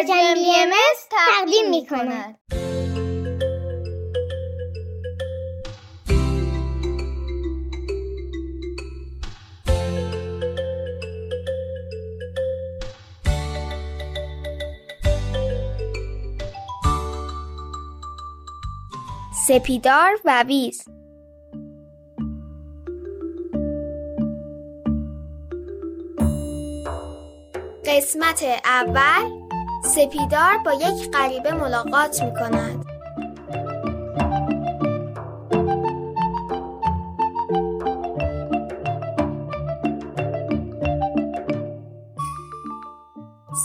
پرژن بی ام تقدیم می کند. سپیدار و ویز قسمت اول سپیدار با یک غریبه ملاقات می کند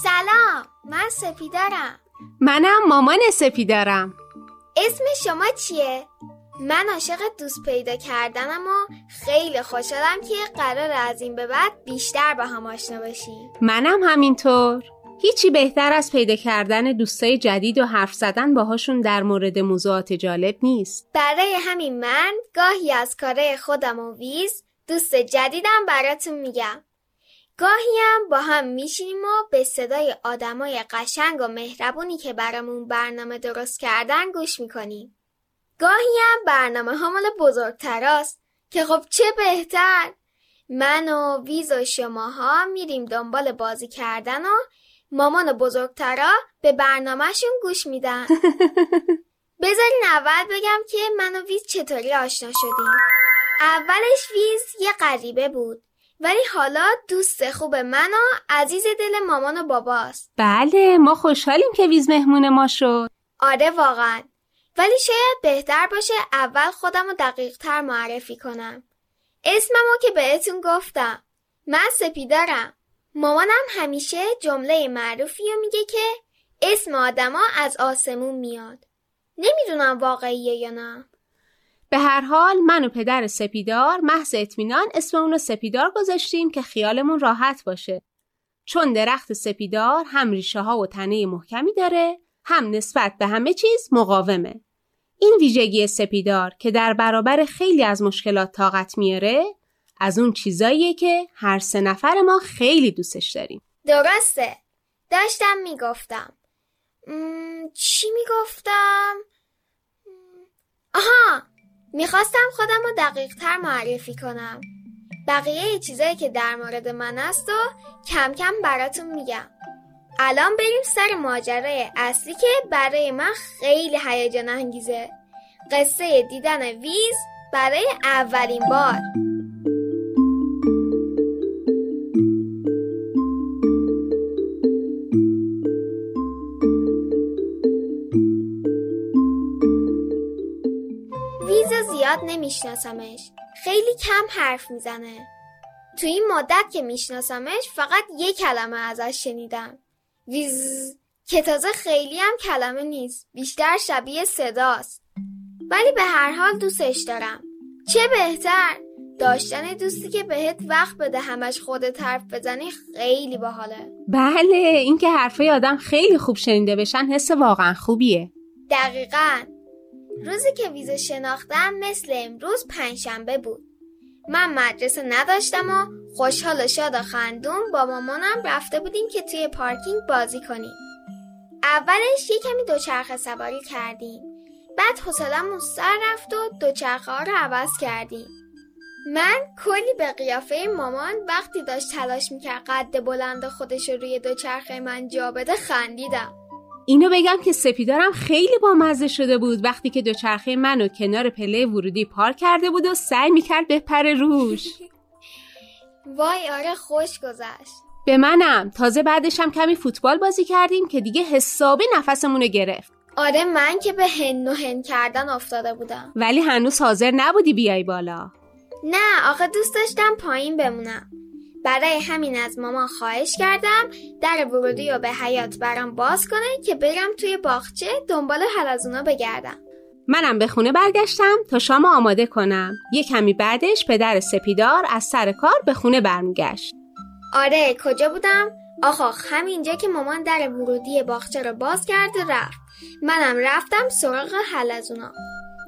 سلام من سپیدارم. منم مامان سپیدارم. اسم شما چیه؟ من عاشق دوست پیدا کردنم و خیلی خوشحالم که قرار از این به بعد بیشتر با هم آشنا باشیم. منم همینطور. هیچی بهتر از پیدا کردن دوستای جدید و حرف زدن باهاشون در مورد موضوعات جالب نیست. برای همین من گاهی از کارهای خودم و ویز دوست جدیدم براتون میگم. گاهی هم با هم میشینیم و به صدای آدمای قشنگ و مهربونی که برامون برنامه درست کردن گوش می‌کنیم. گاهی هم برنامه ها مال بزرگتراست که خب چه بهتر؟ من و ویز و شماها میریم دنبال بازی کردن و مامان بزرگترا به برنامهشون گوش میدن. بذارین اول بگم که من و ویز چطوری آشنا شدیم. اولش ویز یه غریبه بود ولی حالا دوست خوب من و عزیز دل مامان و باباست. بله ما خوشحالیم که ویز مهمون ما شد. آره واقعا. ولی شاید بهتر باشه اول خودم رو دقیق تر معرفی کنم. اسممو که بهتون گفتم. من سپیدارم مامانم همیشه جمله معروفی رو میگه که اسم آدما از آسمون میاد. نمی‌دونم واقعیه یا نه. به هر حال من و پدر سپیدار محض اطمینان اسم اونو سپیدار گذاشتیم که خیالمون راحت باشه. چون درخت سپیدار هم ریشه ها و تنه محکمی داره هم نسبت به همه چیز مقاومه. این ویژگی سپیدار که در برابر خیلی از مشکلات طاقت میاره از اون چیزاییه که هر سه نفر ما خیلی دوستش داریم. درسته. داشتم می‌گفتم. چی می‌گفتم؟ آها. می‌خواستم خودم رو دقیق تر معرفی کنم. بقیه چیزایی که در مورد من است و کم کم براتون میگم. الان بریم سر ماجرای اصلی که برای من خیلی هیجان انگیزه. قصه دیدن ویز برای اولین بار. نمیشناسمش. خیلی کم حرف می‌زنه. تو این مدت که میشناسمش فقط یه کلمه ازش شنیدم. ویز. که تازه خیلی هم کلمه نیست. بیشتر شبیه صداست. ولی به هر حال دوستش دارم. چه بهتر؟ داشتن دوستی که بهت وقت بده همش خودت حرف بزنی خیلی باحاله. بله اینکه حرفای آدم خیلی خوب شنیده بشن حس واقعا خوبیه. دقیقا. روزی که ویز شناختم مثل امروز پنجشنبه بود. من مدرسه نداشتم و خوشحال و شاد و خندون با مامانم رفته بودیم که توی پارکینگ بازی کنیم. اولش یه کمی دوچرخه سواری کردیم. بعد حوصلمون سر رفت و دوچرخه ها رو عوض کردیم. من کلی به قیافه مامان وقتی داشت تلاش می‌کرد قد بلند خودش رو روی دوچرخه من جا بده خندیدم. اینو بگم که سپیدارم خیلی بامزه شده بود وقتی که دوچرخه منو کنار پله ورودی پارک کرده بود و سعی می‌کرد بپره روش. وای آره خوش گذشت. به منم. تازه بعدش هم کمی فوتبال بازی کردیم که دیگه حسابی نفسمونو گرفت. آره من که به هن و هن کردن افتاده بودم. ولی هنوز حاضر نبودی بیای بالا. نه آخه دوست داشتم پایین بمونم. برای همین از مامان خواهش کردم در ورودی رو به حیات برام باز کنه که برم توی باغچه دنبال حلزونا بگردم. منم به خونه برگشتم تا شام آماده کنم. یه کمی بعدش پدر سپیدار از سر کار به خونه برمیگشت. آره کجا بودم؟ آخ همینجا که مامان در ورودی باغچه رو باز کرده رفت. منم رفتم سراغ حلزونا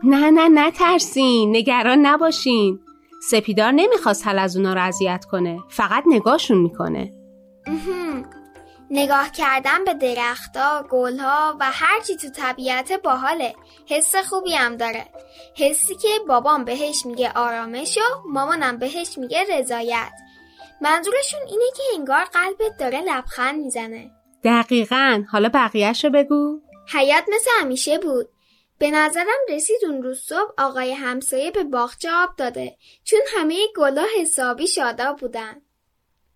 نه نه نترسین. نگران نباشین. سپیدار نمی‌خواست حلزونا رو اذیت کنه فقط نگاهشون می‌کنه. نگاه کردن به درختها، گلها و هرچی تو طبیعت باحاله. حس خوبی هم داره. حسی که بابام بهش میگه آرامش و مامانم بهش میگه رضایت. منظورشون اینه که انگار قلبت داره لبخند می‌زنه. دقیقا. حالا بقیهش رو بگو. حیات مثل همیشه بود. به نظرم رسید اون روز صبح آقای همسایه به باغچه آب داده چون همه گلا حسابی شاداب بودن.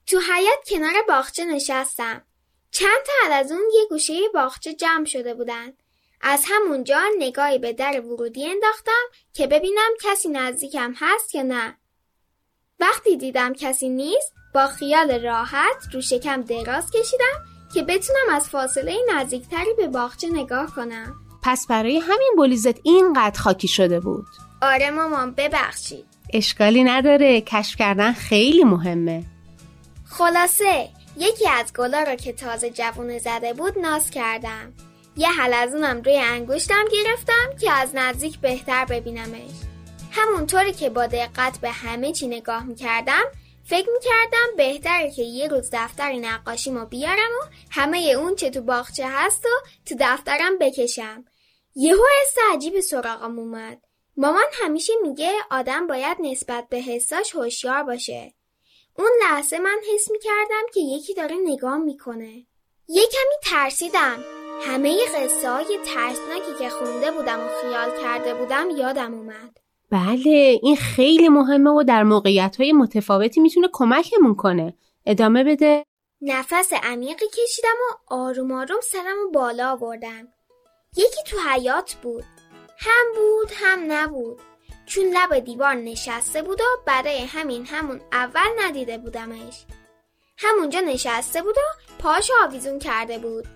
تو حیات کنار باغچه نشستم. چند تا از اون یه گوشه باغچه جمع شده بودن. از همونجا نگاهی به در ورودی انداختم که ببینم کسی نزدیکم هست یا نه. وقتی دیدم کسی نیست با خیال راحت رو شکم دراز کشیدم که بتونم از فاصله نزدیکتری به باغچه نگاه کنم. پس برای همین بولیزت اینقدر خاکی شده بود. آره مامان ببخشید. اشکالی نداره کشف کردن خیلی مهمه. خلاصه یکی از گلا رو که تازه جوونه زده بود ناز کردم. یه حل از اونم روی انگشتم گرفتم که از نزدیک بهتر ببینمش. همونطوری که با دقت به همه چی نگاه می‌کردم فکر می‌کردم بهتره که یه روز دفتر نقاشیمو بیارم و همه اون چه تو باغچه هست و تو دفترم بکشم. یهو حس عجیب سراغم اومد. مامان همیشه میگه آدم باید نسبت به حساش هوشیار باشه. اون لحظه من حس می‌کردم که یکی داره نگاه می‌کنه. یه کمی ترسیدم. همه قصه های ترسناکی که خونده بودم و خیال کرده بودم یادم اومد. بله این خیلی مهمه و در موقعیت های متفاوتی می‌تونه کمکمون کنه. ادامه بده. نفس عمیقی کشیدم و آروم آروم سرم بالا آوردم. یکی تو حیات بود. هم بود هم نبود. چون لب دیوار نشسته بود و برای همین همون اول ندیده بودمش. همونجا نشسته بود و پاش آویزون کرده بود.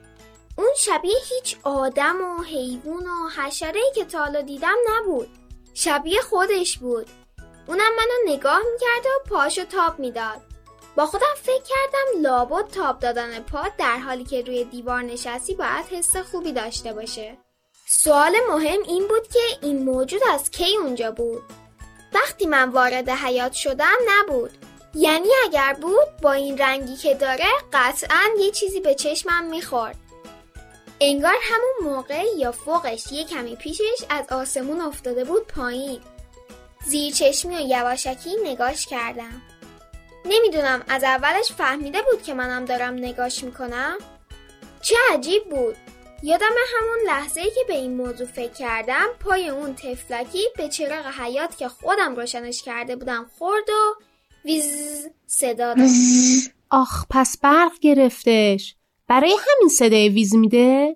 اون شبیه هیچ آدم و حیوان و حشره که تا حالا دیدم نبود. شبیه خودش بود. اونم منو نگاه می‌کرد و پاشو تاب می‌داد. با خودم فکر کردم لابد تاب دادن پا در حالی که روی دیوار نشستی باید حس خوبی داشته باشه. سوال مهم این بود که این موجود از کی اونجا بود؟ وقتی من وارد حیات شدم نبود. یعنی اگر بود با این رنگی که داره قطعا یه چیزی به چشمم می‌خورد. انگار همون موقع یا فوقش یه کمی پیشش از آسمون افتاده بود پایین. زیر چشمی و یواشکی نگاش کردم. نمی‌دونم از اولش فهمیده بود که منم دارم نگاش می‌کنم؟ چه عجیب بود. یادم همون لحظه که به این موضوع فکر کردم پای اون تفلکی به چراغ حیات که خودم روشنش کرده بودم خورد و ویز صدا داد. آخ پس برق گرفتش. برای همین صدای ویز میده؟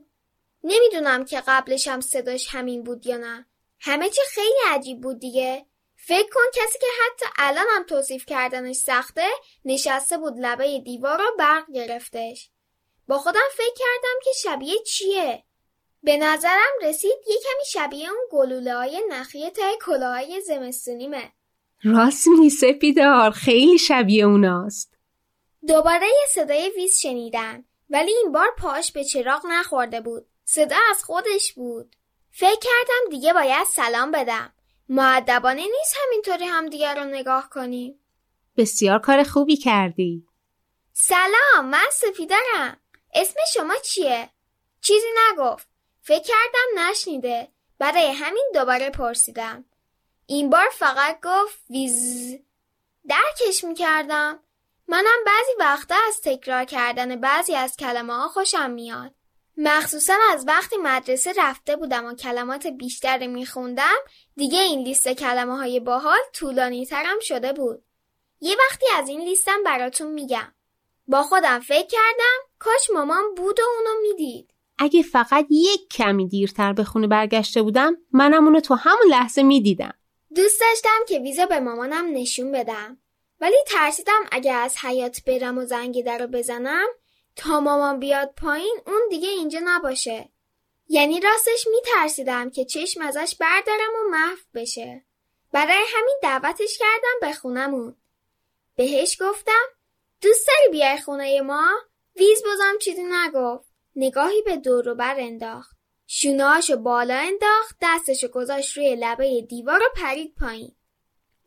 نمی‌دونم که قبلش هم صداش همین بود یا نه. همه چی خیلی عجیب بود دیگه. فکر کن کسی که حتی الان هم توصیف کردنش سخته نشسته بود لبه دیوار رو برق گرفتش. با خودم فکر کردم که شبیه چیه. به نظرم رسید یه کمی شبیه اون گلوله های نخیه تای کلاهای زمستونیمه. راست میگی سپیدار خیلی شبیه اوناست. دوباره یه صدای ویز شنیدم ولی این بار پاش به چراغ نخورده بود. صدا از خودش بود. فکر کردم دیگه باید سلام بدم. معدبانه نیست همینطوری هم دیگر رو نگاه کنیم بسیار کار خوبی کردی. سلام من سفیدرم. اسم شما چیه؟ چیزی نگفت. فکر کردم نشنیده. برای همین دوباره پرسیدم. این بار فقط گفت ویز. درکش می‌کردم. منم بعضی وقتا از تکرار کردن بعضی از کلمه ها خوشم میاد. مخصوصا از وقتی مدرسه رفته بودم و کلمات بیشتری میخوندم دیگه این لیست کلمه های باحال طولانی ترم شده بود. یه وقتی از این لیستم براتون میگم. با خودم فکر کردم کاش مامان بود و اونو می‌دید. اگه فقط یک کمی دیرتر به خونه برگشته بودم منم اونو تو همون لحظه می‌دیدم. دوست داشتم که ویزا به مامانم نشون بدم. ولی ترسیدم اگه از حیات برم و زنگ در رو بزنم تا مامان بیاد پایین اون دیگه اینجا نباشه. یعنی راستش میترسیدم که چشم ازش بردارم و محو بشه. برای همین دعوتش کردم به خونمون. بهش گفتم دوست داری بیای خونه ما؟ ویز بازم چیزی نگفت. نگاهی به دور و بر انداخت. شونهاشو بالا انداخت دستشو گذاشت روی لبه دیوار و پرید پایین.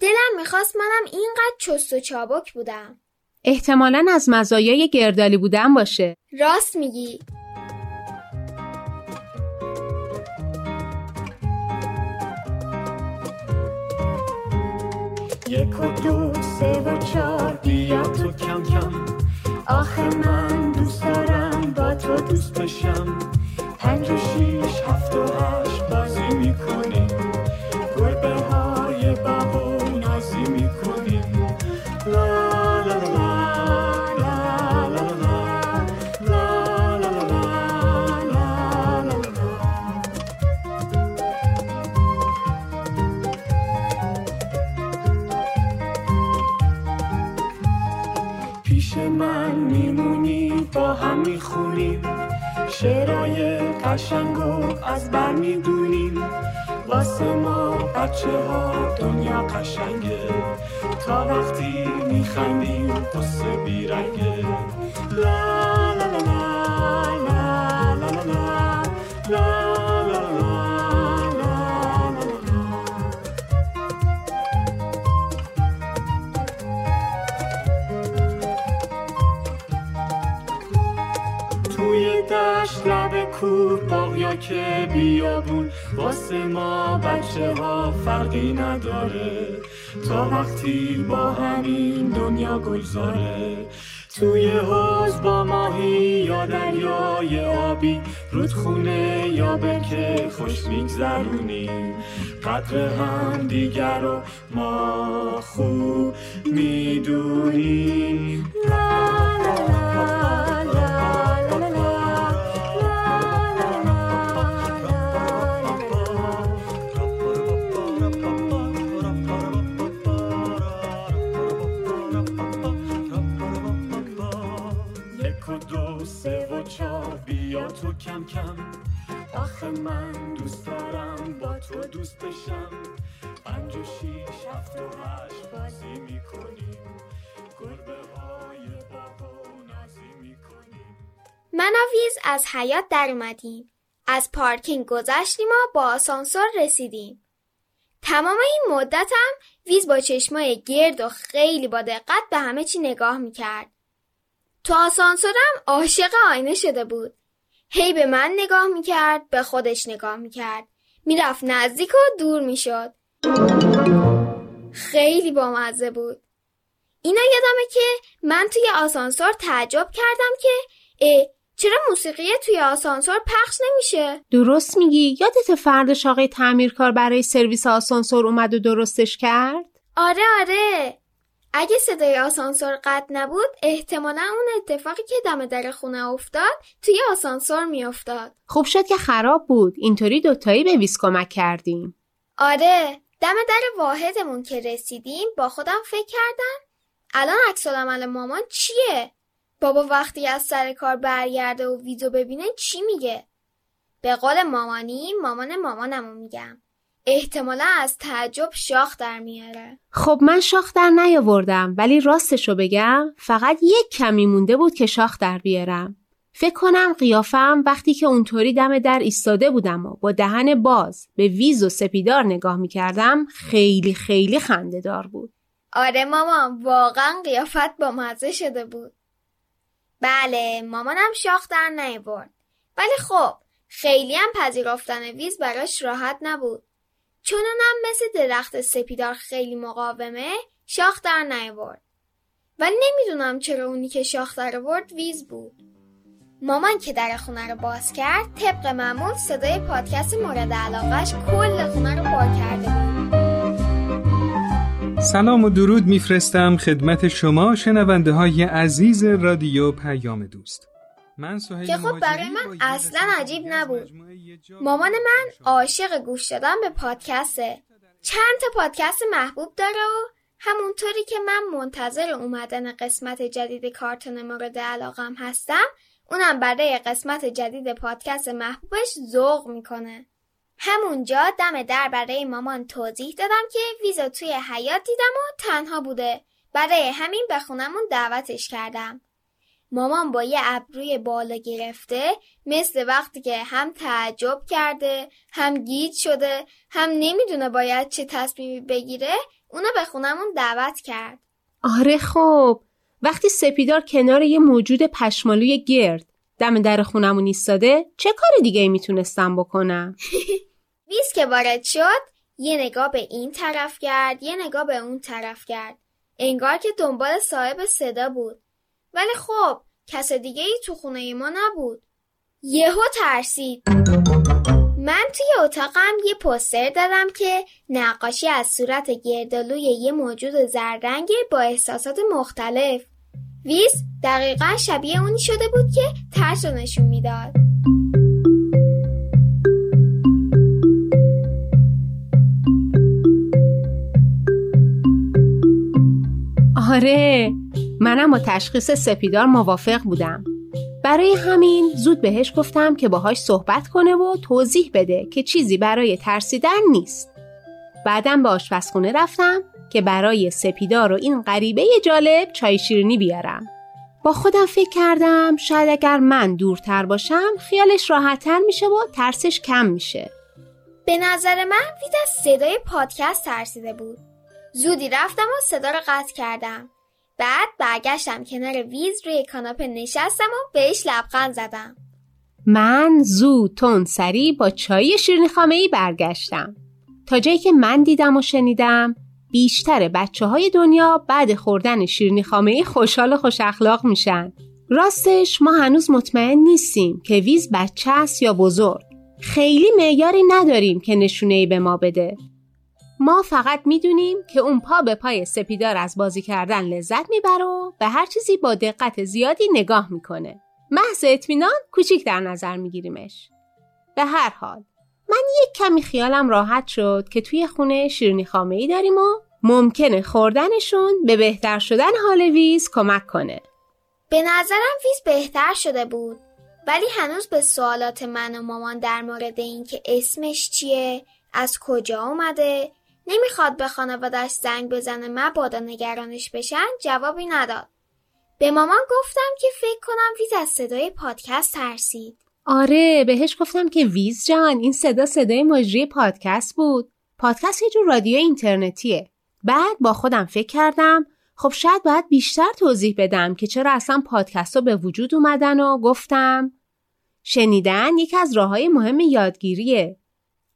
دلم می‌خواست منم اینقدر چست و چابک بودم. احتمالا از مزایای گردالی بودن باشه. راست میگی. یک و دو سه و چار بیا تو کم کم. آخه من دوست دارم با تو دوست بشم پنج و شیش هفت و هشت. قشنگ از بر می‌دونیم واسه ما بچه ها دنیا قشنگه تا وقتی میخندیم قصه بیرنگه لا لا لا لا لا لا لا, لا, لا توی دشت لب کور باغیا که بیابون. واسه ما بچه ها فرقی نداره. تا وقتی با همین دنیا گلزاره. توی حوز با ماهی یا دریای آبی. رودخونه یا که خوش میگذرونیم قدر هم دیگر رو ما خوب می‌دونیم. کم کم آخه من دوست دارم با تو دوست بشم پنج و شیش هفت و هشت بازی می‌کنیم گربه های بابا نازی می‌کنیم من و ویز از حیات در اومدیم. از پارکینگ گذشتیم و با آسانسور رسیدیم. تمام این مدتم ویز با چشمای گرد و خیلی با دقت به همه چی نگاه می‌کرد. تو آسانسورم عاشق آینه شده بود. هی به من نگاه می‌کرد به خودش نگاه می‌کرد. می‌رفت نزدیک و دور می‌شد. خیلی بامزه بود. اینا یادمه که من توی آسانسور تعجب کردم که اه چرا موسیقی توی آسانسور پخش نمیشه؟ درست میگی یادت فرداش آقای تعمیرکار برای سرویس آسانسور اومد و درستش کرد آره آره اگه صدای آسانسور قطع نبود احتمالا اون اتفاقی که دم در خونه افتاد توی آسانسور میافتاد. خوب شد که خراب بود. اینطوری دوتایی به ویز کمک کردیم. آره دم در واحدمون که رسیدیم با خودم فکر کردم الان عکس العمل مامان چیه؟ بابا وقتی از سر کار برگرده و ویدیو ببینه چی میگه؟ به قول مامانی مامان مامانمو میگم. احتمالا از تعجب شاخ در میاره. خب من شاخ در نیاوردم ولی راستشو بگم فقط یک کمی مونده بود که شاخ در بیارم. فکر کنم قیافم وقتی که اونطوری دم در ایستاده بودم و با دهن باز به ویز و سپیدار نگاه می‌کردم خیلی خیلی خنده دار بود. آره مامان واقعا قیافت با مزه شده بود. بله مامانم شاخ در نیورد ولی خب خیلی هم پذیرفتن ویز براش راحت نبود. چون اونم مثل درخت سپیدار خیلی مقاومه شاخ در نیورد ولی نمی‌دونم چرا اونی که شاخ در آورد ویز بود. مامان که در خونه رو باز کرد طبق معمول صدای پادکست مورد علاقش کل خونه رو پر کرده بود. سلام و درود میفرستم خدمت شما شنونده های عزیز رادیو پیام دوست. من که خب برای من اصلا عجیب نبود. مامان من عاشق گوش دادن به پادکسته. چند تا پادکست محبوب داره و همونطوری که من منتظر اومدن قسمت جدید کارتون مورد علاقم هستم اونم برای قسمت جدید پادکست محبوبش ذوق می‌کنه. همونجا دم در برای مامان توضیح دادم که ویزا توی حیات دیدم و تنها بوده. برای همین به خونمون دعوتش کردم. مامان با یه ابروی بالا گرفته مثل وقتی که هم تعجب کرده هم گیج شده هم نمی‌دونه باید چه تصمیمی بگیره اونو به خونمون دعوت کرد. آره خب. وقتی سپیدار کنار یه موجود پشمالوی گرد دم در خونمون ایستاده چه کار دیگه ای می‌تونستم بکنم؟ ویز که وارد شد یه نگاه به این طرف کرد یه نگاه به اون طرف کرد. انگار که دنبال صاحب صدا بود. ولی خب کس دیگه ای تو خونه ما نبود. یهو ترسید. من توی اتاقم یه پوستر دادم که نقاشی از صورت گردالوی یه موجود زررنگ با احساسات مختلف. ویز دقیقا شبیه اونی شده بود که ترس نشون می‌داد. آره منم با تشخیص سپیدار موافق بودم. برای همین زود بهش گفتم که باهاش صحبت کنه و توضیح بده که چیزی برای ترسیدن نیست. بعدم به آشپزخونه رفتم که برای سپیدار و این غریبه جالب چای شیرینی بیارم. با خودم فکر کردم شاید اگر من دورتر باشم خیالش راحتتر میشه و ترسش کم میشه. به نظر من وید از صدای پادکست ترسیده بود. زودی رفتم و صدا رو قطع کردم. بعد برگشتم کنار ویز روی کاناپه نشستم و بهش لبخند زدم. من زود تون سری با چای شیرینی خامه ای برگشتم. تا جایی که من دیدم و شنیدم بیشتر بچه های دنیا بعد خوردن شیرینی خامه ای خوشحال و خوش اخلاق میشن. راستش ما هنوز مطمئن نیستیم که ویز بچه است یا بزرگ. خیلی معیاری نداریم که نشونه ای به ما بده. ما فقط می‌دونیم که اون پا به پای سپیدار از بازی کردن لذت می‌بره و به هر چیزی با دقت زیادی نگاه می‌کنه. محض اطمینان کوچیک در نظر میگیریمش. به هر حال من یک کمی خیالم راحت شد که توی خونه شیرنی خامه ای داریم و ممکنه خوردنشون به بهتر شدن حال ویز کمک کنه. به نظرم ویز بهتر شده بود ولی هنوز به سوالات من و مامان در مورد اینکه اسمش چیه، از کجا اومده، نمی‌خواد به خانوادش زنگ بزنه مبادا نگرانش بشن جوابی نداد. به مامان گفتم که فکر کنم ویز از صدای پادکست ترسید. آره بهش گفتم که ویز جان این صدا صدای مجری پادکست بود. پادکست یه جور رادیو اینترنتیه. بعد با خودم فکر کردم خب شاید باید بیشتر توضیح بدم که چرا اصلا پادکست ها به وجود اومدن و گفتم شنیدن یکی از راه های مهم یادگیریه.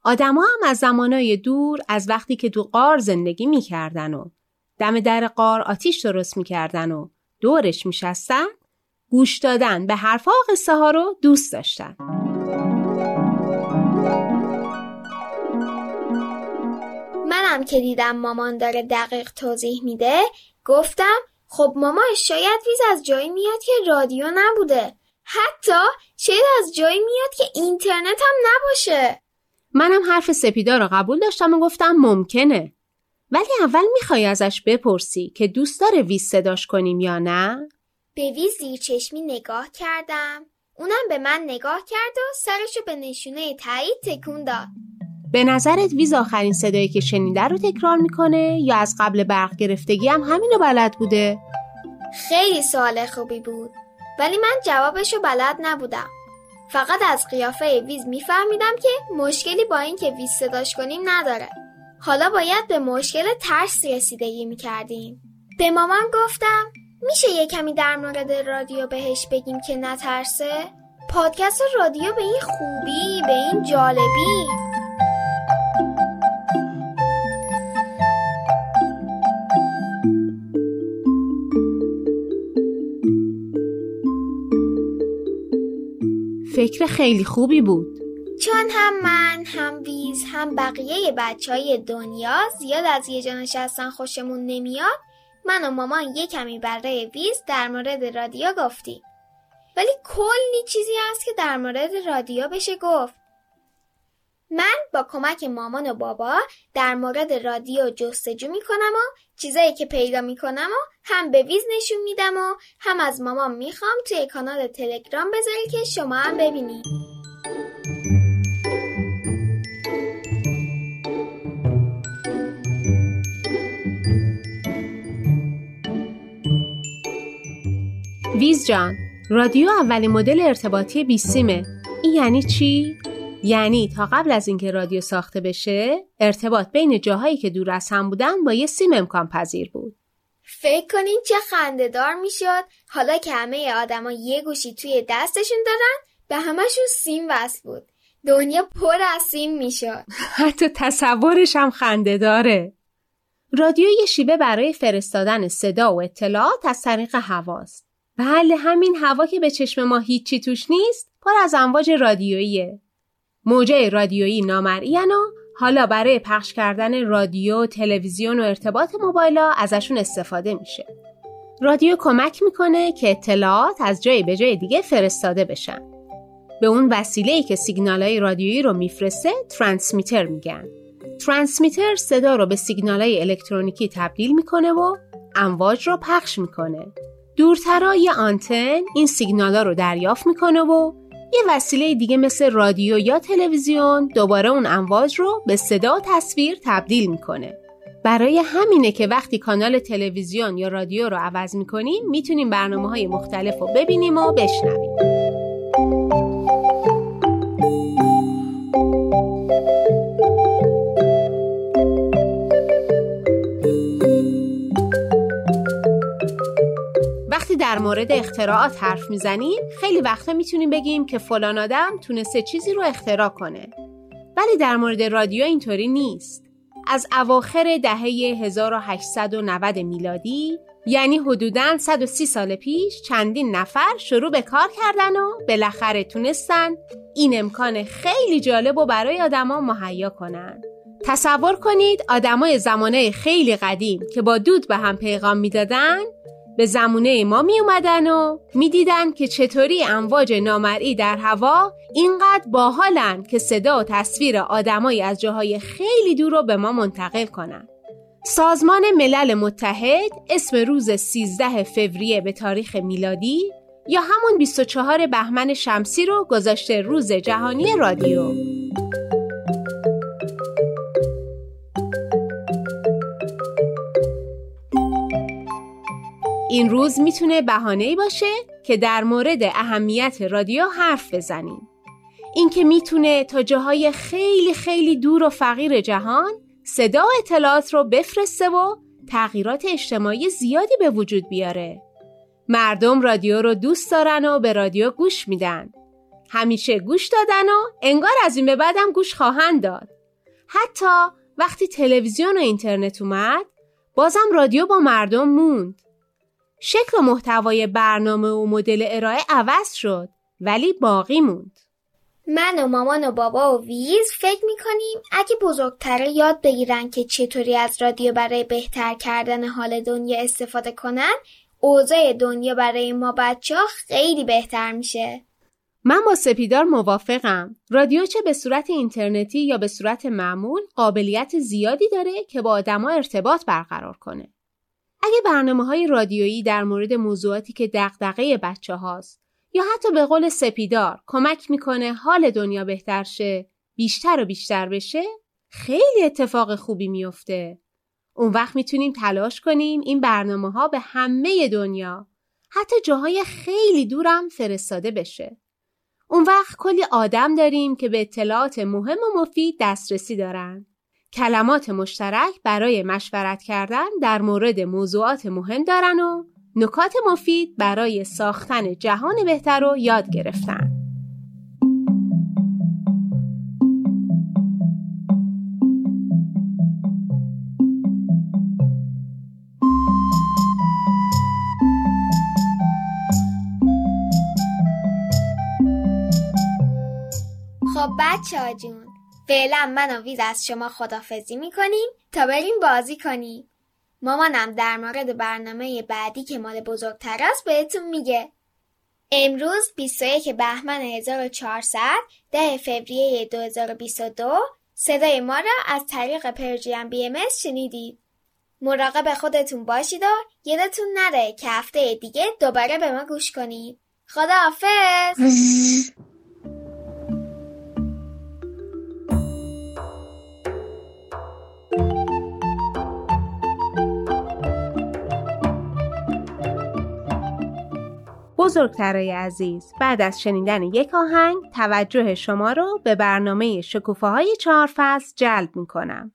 آدما هم از زمانای دور از وقتی که تو قار زندگی می‌کردن و دم در قار آتیش درست می‌کردن و دورش میشستن گوش دادن به حرفا و قصه ها رو دوست داشتن. منم که دیدم مامان داره دقیق توضیح میده گفتم خب ماما شاید ویز از جایی میاد که رادیو نبوده حتی شاید از جایی میاد که اینترنت هم نباشه منم حرف سپیدا رو قبول داشتم و گفتم ممکنه. ولی اول می‌خوای ازش بپرسی که دوست داره ویز صداش کنیم یا نه؟ به ویز زیر چشمی نگاه کردم. اونم به من نگاه کرد و سرشو به نشونه تایید تکون داد. به نظرت ویز آخرین صدایی که شنیده رو تکرار می‌کنه یا از قبل برق گرفتگی هم همینو بلد بوده؟ خیلی سوال خوبی بود. ولی من جوابشو بلد نبودم. فقط از قیافه ویز میفهمیدم که مشکلی با اینکه ویز صداش کنیم نداره. حالا باید به مشکل ترس رسیدگی می‌کردیم. به مامان گفتم میشه یه کمی در مورد رادیو بهش بگیم که نترسه؟ پادکست رادیو به این خوبی به این جالبی؟ فکر خیلی خوبی بود. چون هم من هم ویز هم بقیه بچه های دنیا زیاد از یه جا نشستن خوشمون نمیاد من و مامان یه کمی برای ویز در مورد رادیو گفتیم. ولی کلی چیزی هست که در مورد رادیو بشه گفت. من با کمک مامان و بابا در مورد رادیو جستجو می‌کنم و چیزایی که پیدا می‌کنم و هم به ویز نشون میدم و هم از مامان می‌خوام توی کانال تلگرام بذاری که شما هم ببینید ویز جان رادیو اولین مدل ارتباطی بیسیمه این یعنی چی؟ یعنی تا قبل از اینکه رادیو ساخته بشه ارتباط بین جاهایی که دور از هم بودن با یه سیم امکان پذیر بود فکر کنین چه خندهدار می‌شد حالا که همه آدما یه گوشی توی دستشون دارن به همشون سیم وصل بود دنیا پر از سیم می‌شد حتی تصورش هم خنده داره. رادیو یه شیوه برای فرستادن صدا و اطلاعات از طریق هواست. بله همین هوا که به چشم ما هیچی توش نیست پر از امواج رادیوییه. موجه رادیویی نامرئی و حالا برای پخش کردن رادیو، تلویزیون و ارتباط موبایلا ازشون استفاده میشه. رادیو کمک می‌کنه که اطلاعات از جای به جای دیگه فرستاده بشن. به اون وسیله‌ای که سیگنالای رادیویی رو میفرسته ترانسمیتر میگن. ترانسمیتر صدا رو به سیگنالای الکترونیکی تبدیل می‌کنه و امواج رو پخش می‌کنه. دورترا یه آنتن این سیگنالا رو دریافت می‌کنه و یه وسیله دیگه مثل رادیو یا تلویزیون دوباره اون امواج رو به صدا و تصویر تبدیل می‌کنه. برای همینه که وقتی کانال تلویزیون یا رادیو رو عوض می‌کنیم می‌تونیم برنامه های مختلف رو ببینیم و بشنویم. مورد اختراعات حرف می‌زنیم خیلی وقتا می‌تونیم بگیم که فلان آدم تونسته چیزی رو اختراع کنه. ولی در مورد رادیو اینطوری نیست. از اواخر دهه 1890 میلادی یعنی حدوداً 130 سال پیش چندین نفر شروع به کار کردن و بالاخره تونستن این امکان خیلی جالب و برای آدما مهیا کنن. تصور کنید آدمای زمانه خیلی قدیم که با دود به هم پیغام می‌دادن به زمونه ما می اومدن و می‌دیدن که چطوری امواج نامرئی در هوا اینقدر باحالن که صدا و تصویر آدمایی از جاهای خیلی دور رو به ما منتقل کنن. سازمان ملل متحد اسم روز 13 فوریه به تاریخ میلادی یا همون 24 بهمن شمسی رو گذاشته روز جهانی رادیو. این روز می‌تونه بهانه‌ای باشه که در مورد اهمیت رادیو حرف بزنیم. این که می‌تونه تا جاهای خیلی خیلی دور و فقیر جهان صدا و اطلاعات رو بفرسته و تغییرات اجتماعی زیادی به وجود بیاره. مردم رادیو رو دوست دارن و به رادیو گوش میدن. همیشه گوش دادن و انگار از این به بعدم گوش خواهند داد. حتی وقتی تلویزیون و اینترنت اومد بازم رادیو با مردم موند. شکل و محتوای برنامه و مدل ارائه عوض شد ولی باقی موند. من و مامان و بابا و ویز فکر می‌کنیم اگه بزرگتره یاد بگیرن که چطوری از رادیو برای بهتر کردن حال دنیا استفاده کنن اوضاع دنیا برای ما بچه ها خیلی بهتر میشه. من با سپیدار موافقم. رادیو چه به صورت اینترنتی یا به صورت معمول قابلیت زیادی داره که با آدما ارتباط برقرار کنه. اگه برنامه های رادیویی در مورد موضوعاتی که دغدغه بچه هاست یا حتی به قول سپیدار کمک می‌کنه حال دنیا بهتر شه بیشتر و بیشتر بشه خیلی اتفاق خوبی میفته. اون وقت می‌تونیم تلاش کنیم این برنامه ها به همه دنیا حتی جاهای خیلی دورم فرستاده بشه. اون وقت کلی آدم داریم که به اطلاعات مهم و مفید دسترسی دارن. کلمات مشترک برای مشورت کردن در مورد موضوعات مهم دارن و نکات مفید برای ساختن جهان بهتر رو یاد گرفتن. خب بچه ها فعلا من و ویز از شما خدافزی می‌کنیم تا بریم بازی کنیم. مامانم در مورد برنامه بعدی که مال بزرگتر است بهتون میگه. امروز 21 بهمن 1400 ده فوریه 2022 صدای ما را از طریق پرژیم بی ام شنیدید. مراقب خودتون باشید و یادتون نره که هفته دیگه دوباره به ما گوش کنید. خداحافظ! بزرگترای عزیز بعد از شنیدن یک آهنگ توجه شما رو به برنامه شکوفه های چهار فصل جلب می کنم.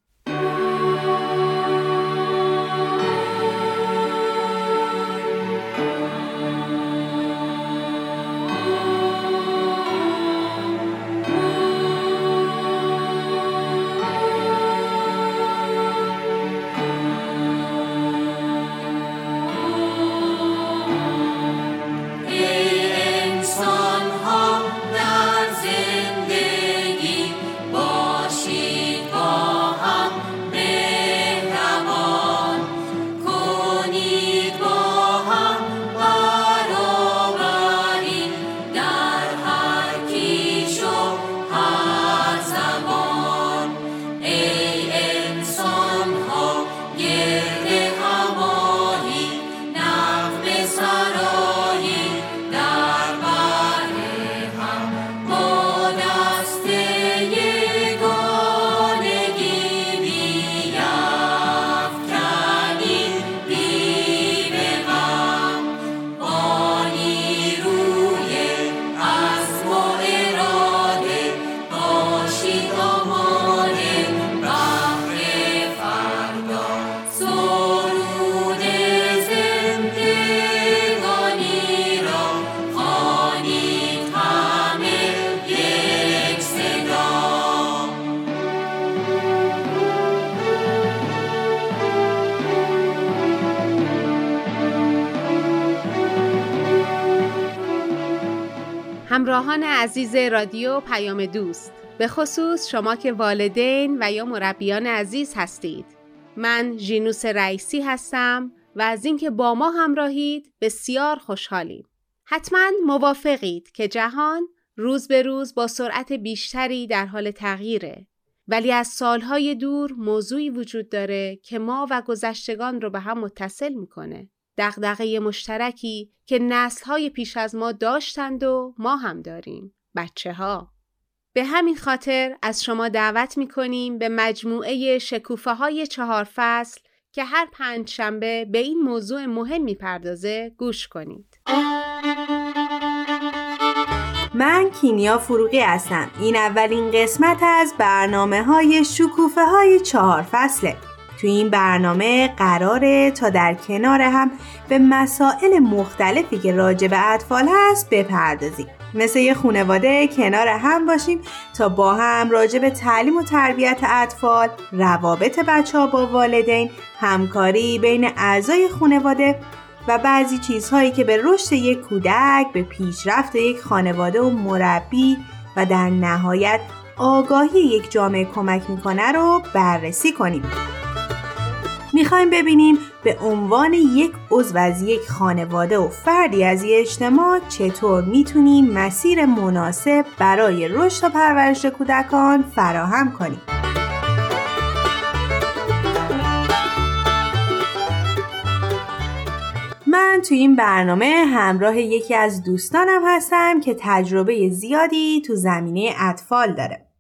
عزیز رادیو پیام دوست. به خصوص شما که والدین و یا مربیان عزیز هستید. من ژینوس رئیسی هستم و از اینکه با ما همراهید بسیار خوشحالیم. حتما موافقید که جهان روز به روز با سرعت بیشتری در حال تغییره. ولی از سالهای دور موضوعی وجود داره که ما و گذشتگان رو به هم متصل می‌کنه. دغدغه مشترکی که نسلهای پیش از ما داشتند و ما هم داریم. بچه ها به همین خاطر از شما دعوت می‌کنیم به مجموعه شکوفه های چهار فصل که هر پنج شنبه به این موضوع مهم می‌پردازه گوش کنید. من کیمیا فروغی هستم. این اولین قسمت از برنامه های شکوفه های چهار فصله. تو این برنامه قراره تا در کنار هم به مسائل مختلفی که راجع به اطفال هست بپردازیم. مثل یه خونواده کنار هم باشیم تا با هم راجع به تعلیم و تربیت اطفال روابط بچه ها با والدین همکاری بین اعضای خونواده و بعضی چیزهایی که به رشد یک کودک به پیشرفت یک خانواده و مربی و در نهایت آگاهی یک جامعه کمک می‌کنه رو بررسی کنیم. می‌خوایم ببینیم به عنوان یک عضو از یک خانواده و فردی از یک اجتماع چطور می‌تونیم مسیر مناسب برای رشد و پرورش کودکان فراهم کنیم من تو این برنامه همراه یکی از دوستانم هستم که تجربه زیادی تو زمینه اطفال داره.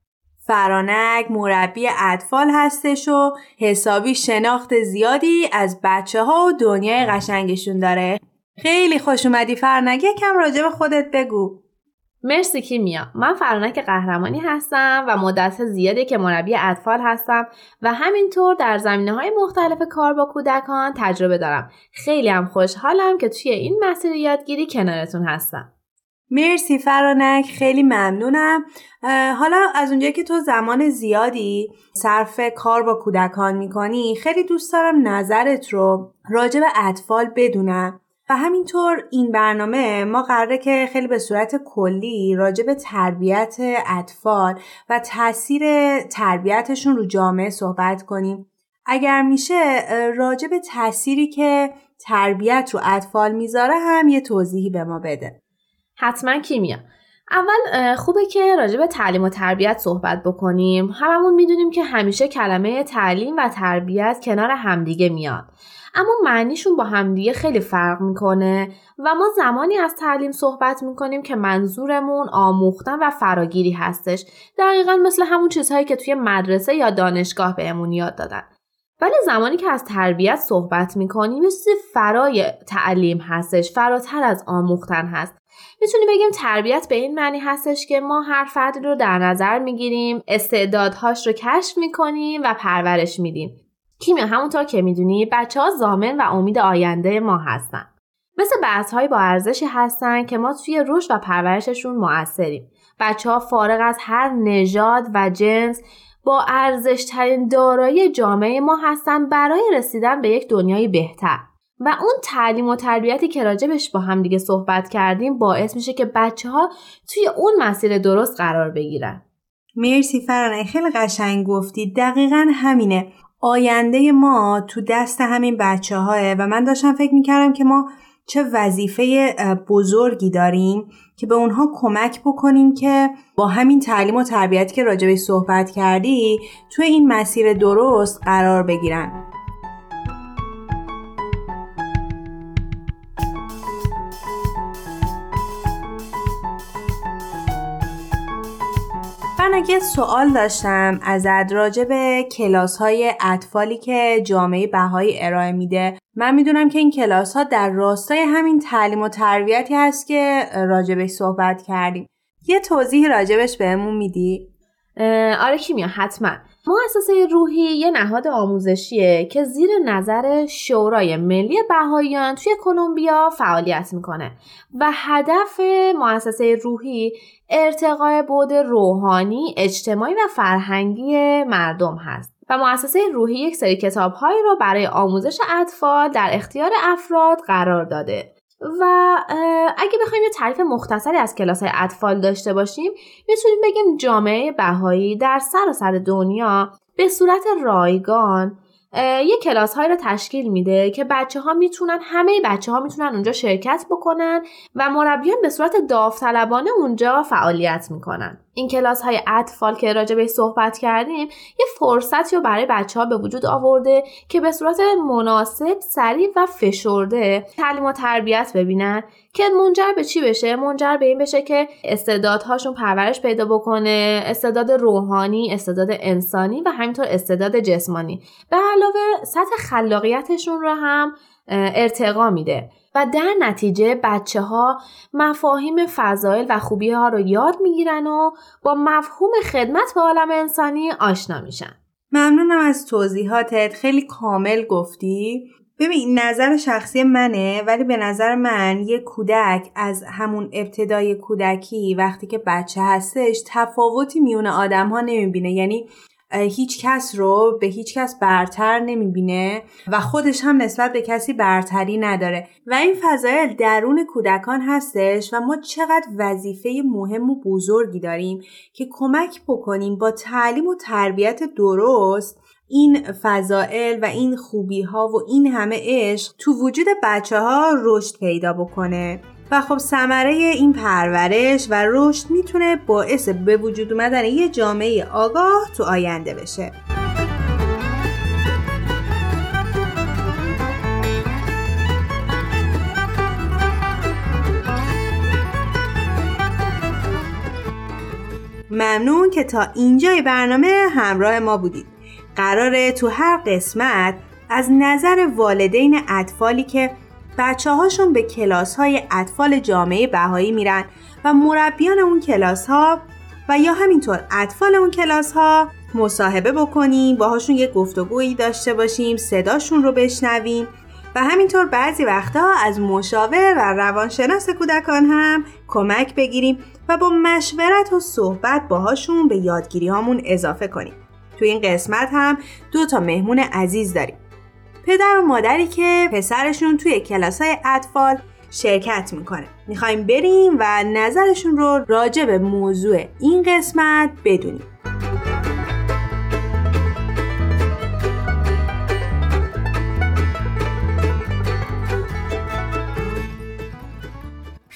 فرانک مربی اطفال هستش و حسابی شناخت زیادی از بچه ها و دنیای قشنگشون داره. خیلی خوش اومدی فرانک یکم راجع به خودت بگو. مرسی کیمیا من فرانک قهرمانی هستم و مدت زیادی که مربی اطفال هستم و همینطور در زمینه های مختلف کار با کودکان تجربه دارم خیلی هم خوشحالم که توی این مسیر یادگیری کنارتون هستم مرسی فرانک خیلی ممنونم. حالا از اونجایی که تو زمان زیادی صرف کار با کودکان می‌کنی خیلی دوست دارم نظرت رو راجع به اطفال بدونم. و همینطور این برنامه ما قراره که خیلی به صورت کلی راجع به تربیت اطفال و تاثیر تربیتشون رو جامعه صحبت کنیم. اگر میشه راجع به تأثیری که تربیت رو اطفال می‌ذاره هم یه توضیحی به ما بده. حتما کیمیا. اول خوبه که راجع به تعلیم و تربیت صحبت بکنیم. هممون می‌دونیم که همیشه کلمه تعلیم و تربیت کنار همدیگه میاد. اما معنیشون با همدیگه خیلی فرق می‌کنه و ما زمانی از تعلیم صحبت می‌کنیم که منظورمون آموختن و فراگیری هستش. دقیقا مثل همون چیزهایی که توی مدرسه یا دانشگاه بهمون یاد دادن. ولی زمانی که از تربیت صحبت می‌کنیم مثل فرای تعلیم هستش فراتر از آموختن هست. می‌تونیم بگیم تربیت به این معنی هستش که ما هر فردی رو در نظر می‌گیریم استعدادهاش رو کشف می‌کنیم و پرورش میدیم. کیمیا همونطور که می‌دونی بچه ها زامن و امید آینده ما هستن. مثل بحث های با ارزشی هستن که ما توی رشد و پرورششون موثریم بچه ها فارغ از هر نژاد و جنس با ارزشترین دارایی جامعه ما هستن برای رسیدن به یک دنیای بهتر. و اون تعلیم و تربیتی که راجبش با هم دیگه صحبت کردیم باعث میشه که بچه ها توی اون مسیر درست قرار بگیرن. مرسی فرانه خیلی قشنگ گفتی. دقیقا همینه. آینده ما تو دست همین بچه های و من داشتم فکر می‌کردم که ما چه وظیفه بزرگی داریم که به اونها کمک بکنیم که با همین تعلیم و تربیتی که راجبه صحبت کردی توی این مسیر درست قرار بگیرن. من اگه سوال داشتم از راجع به کلاس های اطفالی که جامعه بهایی ارائه میده من می‌دونم که این کلاس ها در راستای همین تعلیم و تربیتی هست که راجبش صحبت کردیم یه توضیح راجبش بهمون میدی؟ آره کیمیا حتما مؤسسه روحی یه نهاد آموزشیه که زیر نظر شورای ملی بهاییان توی کلمبیا فعالیت می‌کنه و هدف مؤسسه روحی ارتقای بود روحانی، اجتماعی و فرهنگی مردم هست. و مؤسسه روحی یک سری کتابهایی رو برای آموزش اطفال در اختیار افراد قرار داده و اگه بخوایم یه تعریف مختصری از کلاس های اطفال داشته باشیم می‌تونیم بگیم جامعه بهایی در سراسر سر دنیا به صورت رایگان یه کلاس های رو تشکیل میده که بچه ها می‌تونن همه بچه ها می‌تونن اونجا شرکت بکنن و مربیان به صورت داوطلبانه اونجا فعالیت می‌کنن. این کلاس های اطفال که راجع به صحبت کردیم یه فرصتی رو برای بچه ها به وجود آورده که به صورت مناسب سریع و فشرده تعلیم و تربیت ببینن. که منجر به چی بشه؟ منجر به این بشه که استعدادهاشون پرورش پیدا بکنه استعداد روحانی استعداد انسانی و همینطور استعداد جسمانی. به علاوه سطح خلاقیتشون رو هم ارتقا میده و در نتیجه بچه ها مفاهیم فضایل و خوبی ها رو یاد می‌گیرن و با مفهوم خدمت به عالم انسانی آشنا میشن. ممنونم از توضیحاتت. خیلی کامل گفتی. ببین نظر شخصی منه ولی به نظر من یه کودک از همون ابتدای کودکی وقتی که بچه هستش تفاوتی میون آدم ها نمی‌بینه. یعنی هیچ کس رو به هیچ کس برتر نمی‌بینه و خودش هم نسبت به کسی برتری نداره. و این فضایل درون کودکان هستش و ما چقدر وظیفه مهم و بزرگی داریم که کمک بکنیم با تعلیم و تربیت درست این فضائل و این خوبی ها و این همه عشق تو وجود بچه ها رشد پیدا بکنه. و خب ثمره این پرورش و رشد می‌تونه باعث به وجود اومدن یه جامعه آگاه تو آینده بشه. ممنون که تا اینجای برنامه همراه ما بودید. قراره تو هر قسمت از نظر والدین اطفالی که بچه هاشون به کلاس های اطفال جامعه بهایی میرن و مربیان اون کلاس ها و یا همینطور اطفال اون کلاس ها مصاحبه بکنیم باهاشون یه گفتگویی داشته باشیم صداشون رو بشنویم و همینطور بعضی وقتها از مشاور و روانشناس کودکان هم کمک بگیریم و با مشورت و صحبت باهاشون به یادگیری هامون اضافه کنیم. تو این قسمت هم دو تا مهمون عزیز داریم. پدر و مادری که پسرشون توی کلاس های اطفال شرکت می‌کنه. می‌خوایم بریم و نظرشون رو راجع به موضوع این قسمت بدونیم.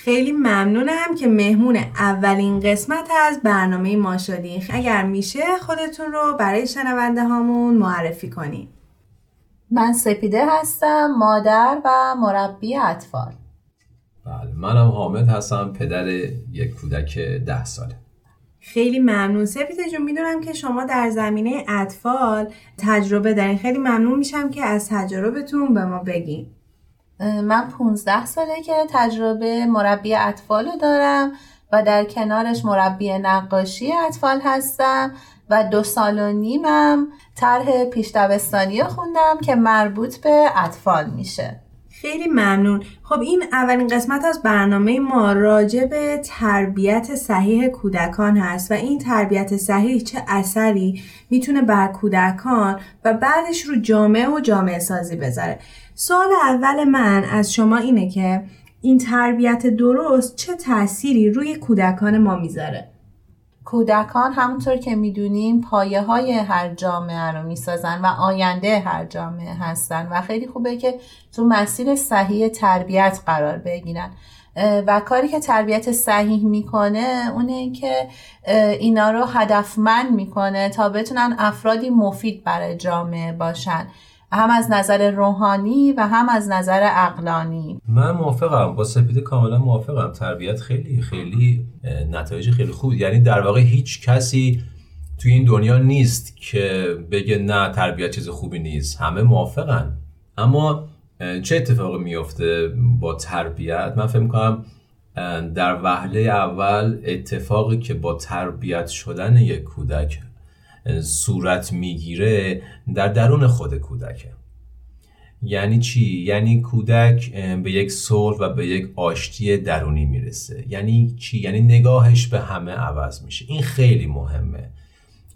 خیلی ممنونم که مهمون اولین قسمت از برنامه ما شدین. اگر میشه خودتون رو برای شنونده هامون معرفی کنید من سپیده هستم مادر و مربی اطفال. بله منم حامد هستم پدر یک کودک ده ساله. خیلی ممنون. سپیده جون می‌دونم که شما در زمینه اطفال تجربه دارین. خیلی ممنون میشم که از تجربتون به ما بگین. من 15 ساله که تجربه مربی اطفال دارم و در کنارش مربی نقاشی اطفال هستم و دو سال و نیمم طرح پیش خوندم که مربوط به اطفال میشه. خیلی ممنون. خب این اولین قسمت از برنامه ما راجع به تربیت صحیح کودکان هست و این تربیت صحیح چه اثری می‌تونه بر کودکان و بعدش رو جامعه و جامعه سازی بذاره. سوال اول من از شما اینه که این تربیت درست چه تأثیری روی کودکان ما می‌ذاره؟ کودکان همونطور که می‌دونیم پایه های هر جامعه رو می‌سازن و آینده هر جامعه هستن و خیلی خوبه که تو مسیر صحیح تربیت قرار بگیرن. و کاری که تربیت صحیح می‌کنه اونه که اینا رو هدفمند می‌کنه تا بتونن افرادی مفید برای جامعه باشن. هم از نظر روحانی و هم از نظر عقلانی. من موافقم. با سپیده کاملا موافقم. تربیت خیلی خیلی نتایج خیلی خوب. یعنی در واقع هیچ کسی توی این دنیا نیست که بگه نه تربیت چیز خوبی نیست. همه موافقن. اما چه اتفاقی میفته با تربیت؟ من فکر می‌کنم در وهله اول اتفاقی که با تربیت شدن یک کودک صورت می‌گیره در درون خود کودکه یعنی چی؟ یعنی کودک به یک صلح و به یک آشتی درونی می‌رسه یعنی چی؟ یعنی نگاهش به همه عوض میشه این خیلی مهمه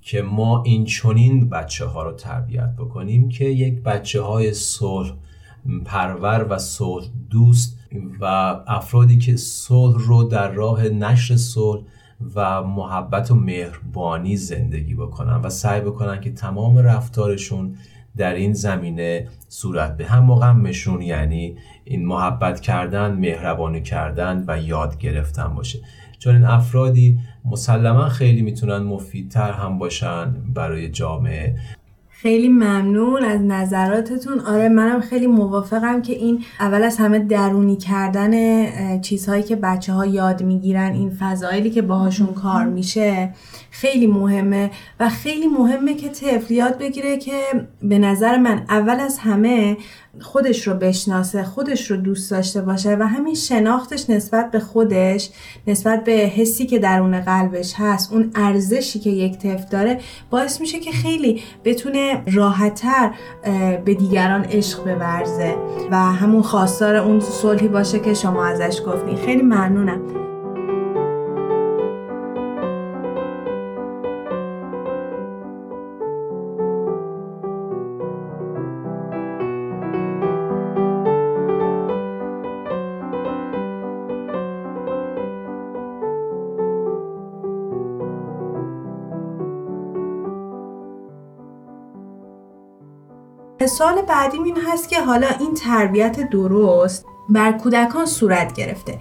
که ما این چونین بچه ها رو تربیت بکنیم که یک بچه های صلح پرور و صلح دوست و افرادی که صلح رو در راه نشر صلح و محبت و مهربانی زندگی بکنن و سعی بکنن که تمام رفتارشون در این زمینه صورت به هم مقمشون یعنی این محبت کردن مهربانی کردن و یاد گرفتن باشه. چون این افرادی مسلما خیلی می‌تونن مفیدتر هم باشن برای جامعه. خیلی ممنون از نظراتتون. آره منم خیلی موافقم که این اول از همه درونی کردن چیزهایی که بچه ها یاد می‌گیرن این فضایلی که باهاشون کار میشه خیلی مهمه. و خیلی مهمه که طفل یاد بگیره که به نظر من اول از همه خودش رو بشناسه خودش رو دوست داشته باشه و همین شناختش نسبت به خودش نسبت به حسی که درون قلبش هست اون ارزشی که یک طفل داره باعث میشه که خیلی بتونه راحتتر به دیگران عشق بورزه و همون خواستار اون صلحی باشه که شما ازش گفتین خیلی ممنونم. سال بعدی این هست که حالا این تربیت درست بر کودکان صورت گرفته.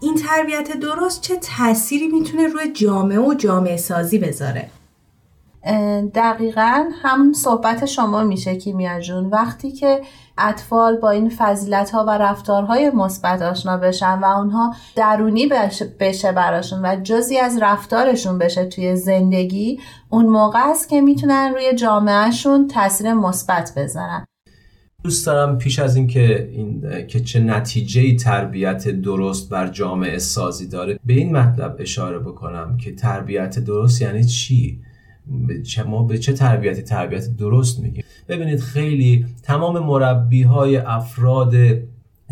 این تربیت درست چه تأثیری می‌تونه روی جامعه و جامعه سازی بذاره؟ دقیقا هم صحبت شما میشه کیمیا جون. وقتی که اطفال با این فضیلت ها و رفتارهای مثبت آشنا بشن و اونها درونی بشه براشون و جزی از رفتارشون بشه توی زندگی اون موقع است که می‌تونن روی جامعهشون تاثیر مثبت بذارن. دوست دارم پیش از اینکه این که چه نتیجه تربیت درست بر جامعه سازی داره به این مطلب اشاره بکنم که تربیت درست یعنی چی؟ ما به چه تربیتی تربیت درست میگیم؟ ببینید خیلی تمام مربی های افراد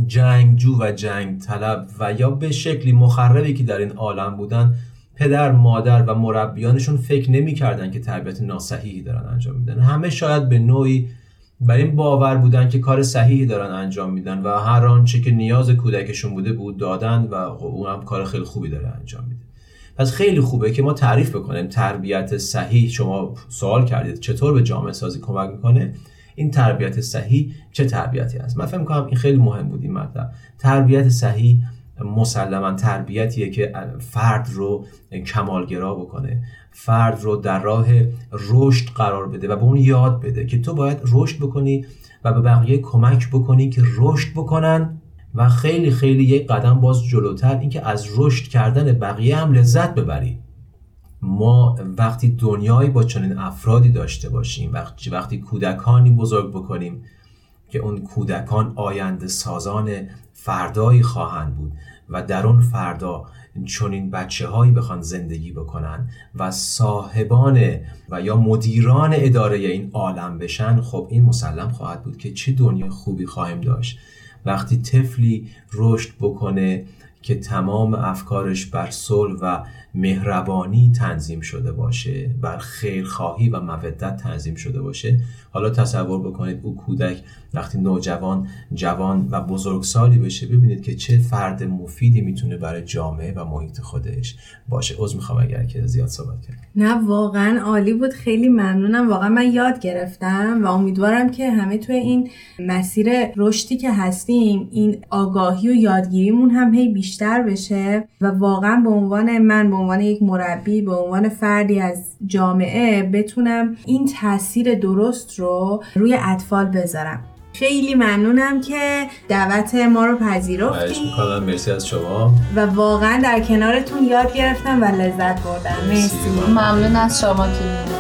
جنگجو و جنگ طلب و یا به شکلی مخربی که در این عالم بودن پدر مادر و مربیانشون فکر نمی‌کردن که تربیت ناسحیحی دارن انجام میدن. همه شاید به نوعی بر این باور بودن که کار صحیحی دارن انجام میدن و هر آنچه که نیاز کودکشون بوده بود دادن و اون هم کار خیلی خوبی داره انجام میده. پس خیلی خوبه که ما تعریف بکنیم. تربیت صحیح شما سوال کردید چطور به جامعه سازی کمک می‌کنه؟ این تربیت صحیح چه تربیتی است؟ من فکر می‌کنم این خیلی مهم بود این مطلب. تربیت صحیح مسلما تربیتیه که فرد رو کمالگرا بکنه. فرد رو در راه رشد قرار بده و به اون یاد بده که تو باید رشد بکنی و به بقیه کمک بکنی که رشد بکنن. و خیلی خیلی یک قدم باز جلوتر اینکه از رشد کردن بقیه هم لذت ببری ما وقتی دنیایی با چنین افرادی داشته باشیم وقتی وقتی کودکانی بزرگ بکنیم که اون کودکان آینده سازان فردایی خواهند بود و در اون فردا چنین بچه هایی بخوان زندگی بکنن و صاحبان و یا مدیران اداره این عالم بشن خب این مسلم خواهد بود که چه دنیا خوبی خواهیم داشت. وقتی طفلی رشد بکنه که تمام افکارش بر صلح و مهربانی تنظیم شده باشه بر خیرخواهی و مودت تنظیم شده باشه حالا تصور بکنید او کودک وقتی نوجوان جوان و بزرگسالی بشه ببینید که چه فرد مفیدی می‌تونه برای جامعه و محیط خودش باشه. عذر می‌خوام اگر که زیاد صحبت کرد نه واقعا عالی بود. خیلی ممنونم. واقعا من یاد گرفتم و امیدوارم که همه توی این مسیر رشدی که هستیم این آگاهی و یادگیریمون هم هی بیشتر بشه و واقعا به عنوان من به عنوان یک مربی به عنوان فردی از جامعه بتونم این تاثیر درست رو روی اطفال بذارم. خیلی ممنونم که دعوت ما رو پذیرفتیم مرسی از شما. و واقعا در کنارتون یاد گرفتم و لذت بردم. مرسی, ممنون از شما که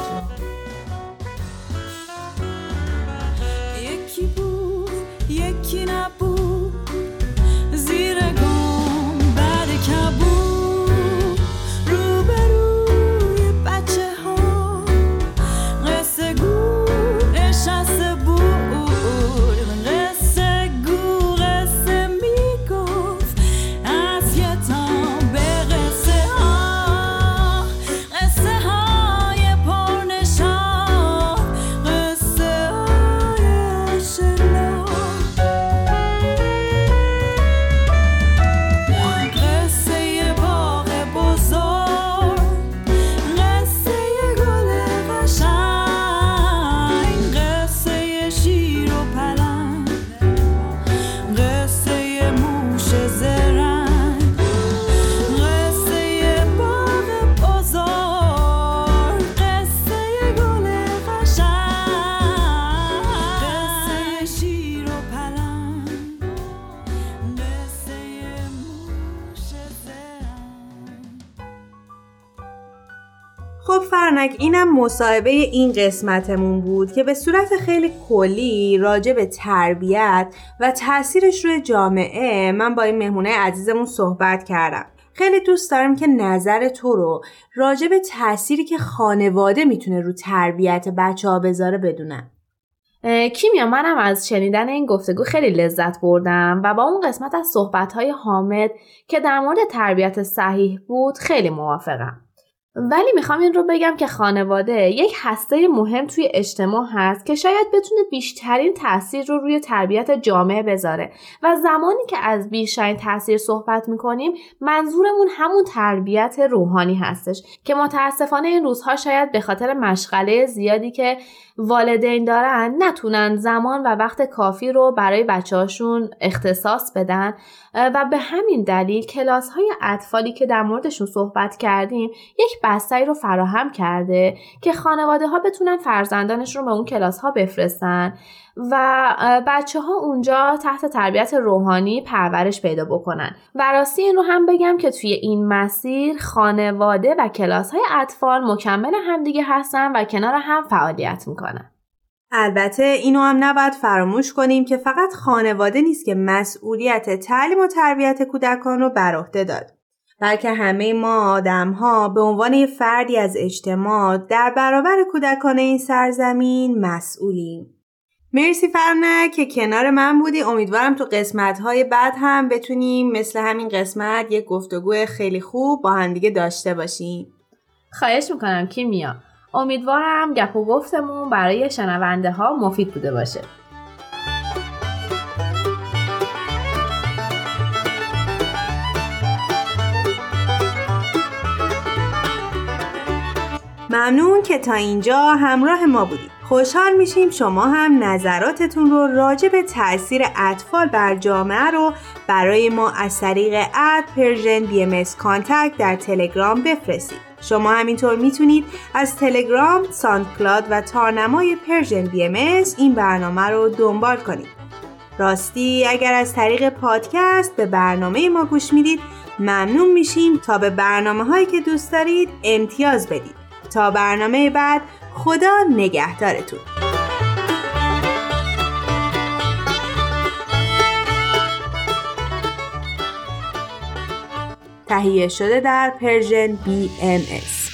مصاحبه این قسمتمون بود که به صورت خیلی کلی راجع به تربیت و تاثیرش روی جامعه من با این مهمونه عزیزمون صحبت کردم خیلی دوست دارم که نظر تو رو راجع به تأثیری که خانواده می‌تونه رو تربیت بچه ها بذاره بدونم کیمیا منم از شنیدن این گفتگو خیلی لذت بردم و با اون قسمت از صحبتهای حامد که در مورد تربیت صحیح بود خیلی موافقم. ولی می‌خوام این رو بگم که خانواده یک هسته مهم توی اجتماع هست که شاید بتونه بیشترین تاثیر رو روی تربیت جامعه بذاره. و زمانی که از بیشترین تاثیر صحبت می‌کنیم منظورمون همون تربیت روحانی هستش که متاسفانه این روزها شاید به خاطر مشغله زیادی که والدین دارن نتونن زمان و وقت کافی رو برای بچه هاشون اختصاص بدن. و به همین دلیل کلاس های اطفالی که در موردشون صحبت کردیم یک بستری رو فراهم کرده که خانواده ها بتونن فرزندانش رو به اون کلاس ها بفرستن. و بچه ها اونجا تحت تربیت روحانی پرورش پیدا بکنن. و راستی این رو هم بگم که توی این مسیر خانواده و کلاس های اطفال مکمل همدیگه هستن و کنار هم فعالیت می‌کنن. البته اینو هم نباید فراموش کنیم که فقط خانواده نیست که مسئولیت تعلیم و تربیت کودکان رو بر عهده داد. بلکه همه ما آدم ها به عنوان یه فردی از اجتماع در برابر کودکان این سرزمین مسئولیم. مرسی فرنه که کنار من بودی. امیدوارم تو قسمت های بعد هم بتونیم مثل همین قسمت یک گفتگو خیلی خوب با همدیگه داشته باشیم. خواهش می‌کنم کیمیا. امیدوارم گپ و گفتمون برای شنونده ها مفید بوده باشه. ممنون که تا اینجا همراه ما بودید خوشحال میشیم شما هم نظراتتون رو راجع به تاثیر اطفال بر جامعه رو برای ما از طریق at Persian BM contact در تلگرام بفرستید. شما همینطور می‌تونید از تلگرام، کلاد و تارنمای Persian BM این برنامه رو دنبال کنید. راستی اگر از طریق پادکست به برنامه ما گوش می‌دید ممنون میشیم تا به برنامه هایی که دوست دارید امتیاز بدید. تا برنامه بعد خدا نگهدارتون. تهیه شده در پرژن BMS